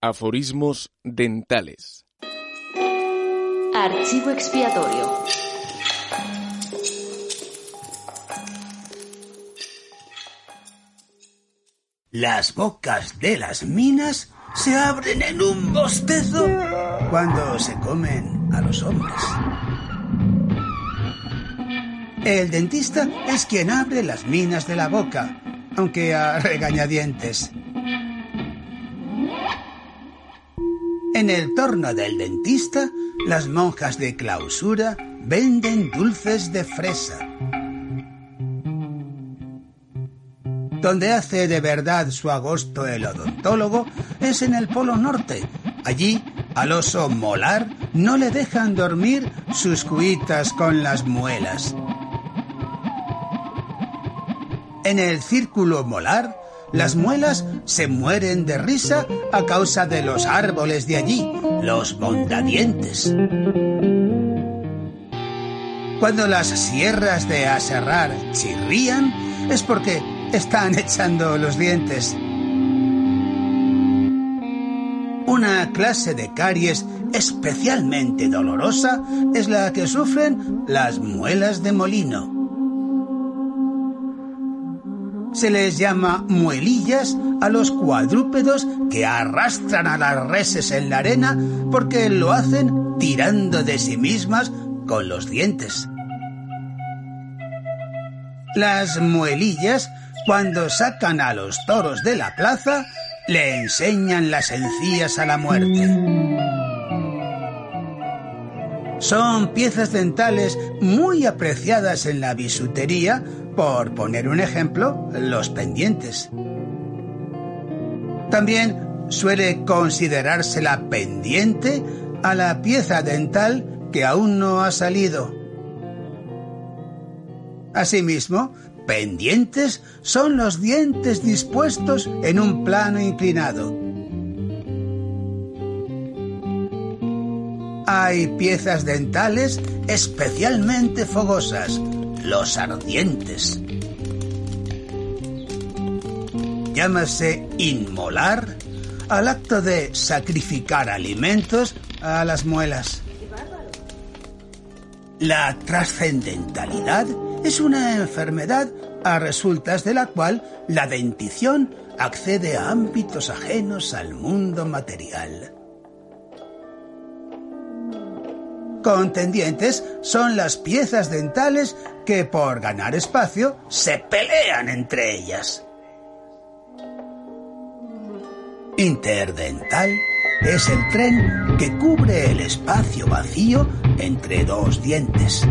Aforismos dentales. Archivo expiatorio. Las bocas de las minas se abren en un bostezo cuando se comen a los hombres. El dentista es quien abre las minas de la boca, aunque a regañadientes. En el torno del dentista, las monjas de clausura venden dulces de fresa. Donde hace de verdad su agosto el odontólogo es en el Polo Norte. Allí, al oso molar no le dejan dormir sus cuitas con las muelas. En el círculo molar, las muelas se mueren de risa a causa de los árboles de allí, los bondadientes. Cuando las sierras de aserrar chirrían, es porque están echando los dientes. Una clase de caries especialmente dolorosa es la que sufren las muelas de molino. Se les llama muelillas a los cuadrúpedos que arrastran a las reses en la arena porque lo hacen tirando de sí mismas con los dientes. Las muelillas, cuando sacan a los toros de la plaza, le enseñan las encías a la muerte. Son piezas dentales muy apreciadas en la bisutería, por poner un ejemplo, los pendientes. También suele considerarse la pendiente a la pieza dental que aún no ha salido. Asimismo, pendientes son los dientes dispuestos en un plano inclinado. Hay piezas dentales especialmente fogosas, los ardientes. Llámase inmolar al acto de sacrificar alimentos a las muelas. La trascendentalidad es una enfermedad a resultas de la cual la dentición accede a ámbitos ajenos al mundo material. Contendientes son las piezas dentales que por ganar espacio se pelean entre ellas. Interdental es el tren que cubre el espacio vacío entre dos dientes.